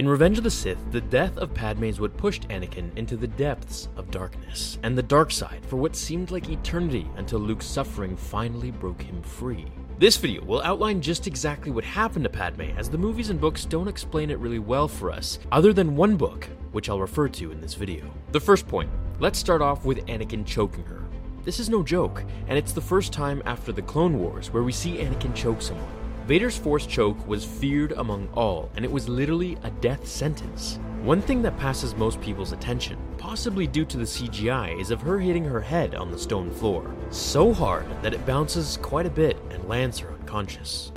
In Revenge of the Sith, the death of Padme is what pushed Anakin into the depths of darkness and the dark side for what seemed like eternity until Luke's suffering finally broke him free. This video will outline just exactly what happened to Padme, as the movies and books don't explain it really well for us, other than one book, which I'll refer to in this video. The first point let's start off with Anakin choking her. This is no joke, and it's the first time after the Clone Wars where we see Anakin choke someone. Vader's Force choke was feared among all, and it was literally a death sentence. One thing that passes most people's attention, possibly due to the CGI, is of her hitting her head on the stone floor. So hard that it bounces quite a bit and lands her unconscious.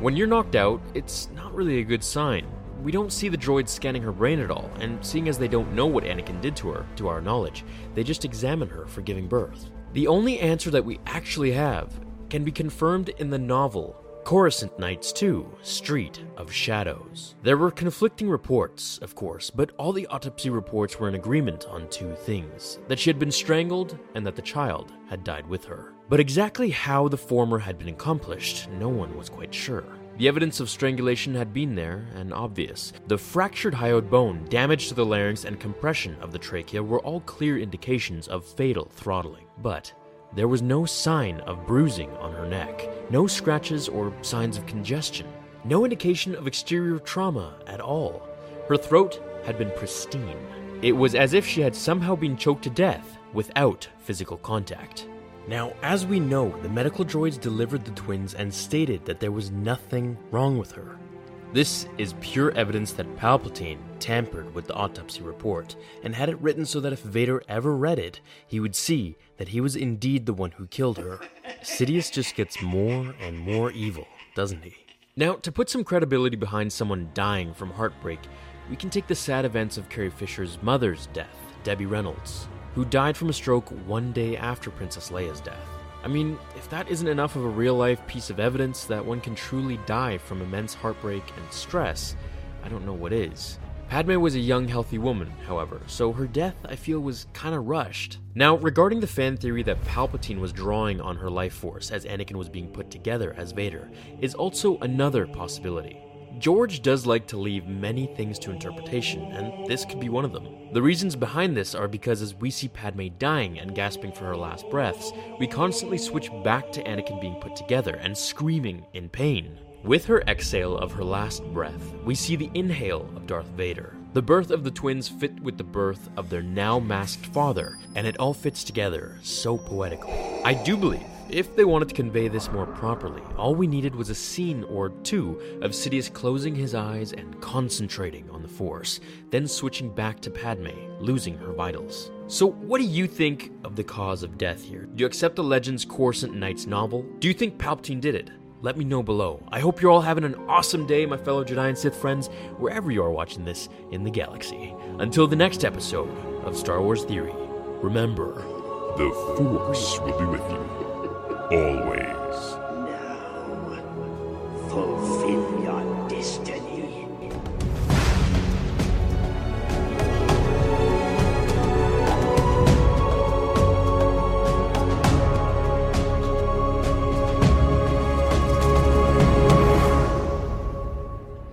When you're knocked out, it's not really a good sign. We don't see the droids scanning her brain at all, and seeing as they don't know what Anakin did to her, to our knowledge, they just examine her for giving birth. The only answer that we actually have can be confirmed in the novel Coruscant Nights 2 Street of Shadows. There were conflicting reports, of course, but all the autopsy reports were in agreement on two things that she had been strangled and that the child had died with her. But exactly how the former had been accomplished, no one was quite sure. The evidence of strangulation had been there and obvious. The fractured hyoid bone, damage to the larynx, and compression of the trachea were all clear indications of fatal throttling. But there was no sign of bruising on her neck, no scratches or signs of congestion, no indication of exterior trauma at all. Her throat had been pristine. It was as if she had somehow been choked to death without physical contact. Now, as we know, the medical droids delivered the twins and stated that there was nothing wrong with her. This is pure evidence that Palpatine tampered with the autopsy report and had it written so that if Vader ever read it, he would see that he was indeed the one who killed her. Sidious just gets more and more evil, doesn't he? Now, to put some credibility behind someone dying from heartbreak, we can take the sad events of Carrie Fisher's mother's death, Debbie Reynolds who died from a stroke one day after Princess Leia's death. I mean, if that isn't enough of a real life piece of evidence that one can truly die from immense heartbreak and stress, I don't know what is. Padme was a young, healthy woman, however, so her death, I feel, was kinda rushed. Now, regarding the fan theory that Palpatine was drawing on her life force as Anakin was being put together as Vader, is also another possibility. George does like to leave many things to interpretation, and this could be one of them. The reasons behind this are because as we see Padme dying and gasping for her last breaths, we constantly switch back to Anakin being put together and screaming in pain. With her exhale of her last breath, we see the inhale of Darth Vader. The birth of the twins fit with the birth of their now masked father, and it all fits together so poetically. I do believe if they wanted to convey this more properly, all we needed was a scene or two of Sidious closing his eyes and concentrating on the Force, then switching back to Padme, losing her vitals. So, what do you think of the cause of death here? Do you accept the Legends Coruscant Nights novel? Do you think Palpatine did it? Let me know below. I hope you're all having an awesome day, my fellow Jedi and Sith friends, wherever you are watching this in the galaxy. Until the next episode of Star Wars Theory, remember the Force will be with you always. Now, fulfill your destiny.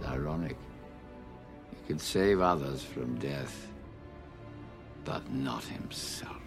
Ironic. He could save others from death, but not himself.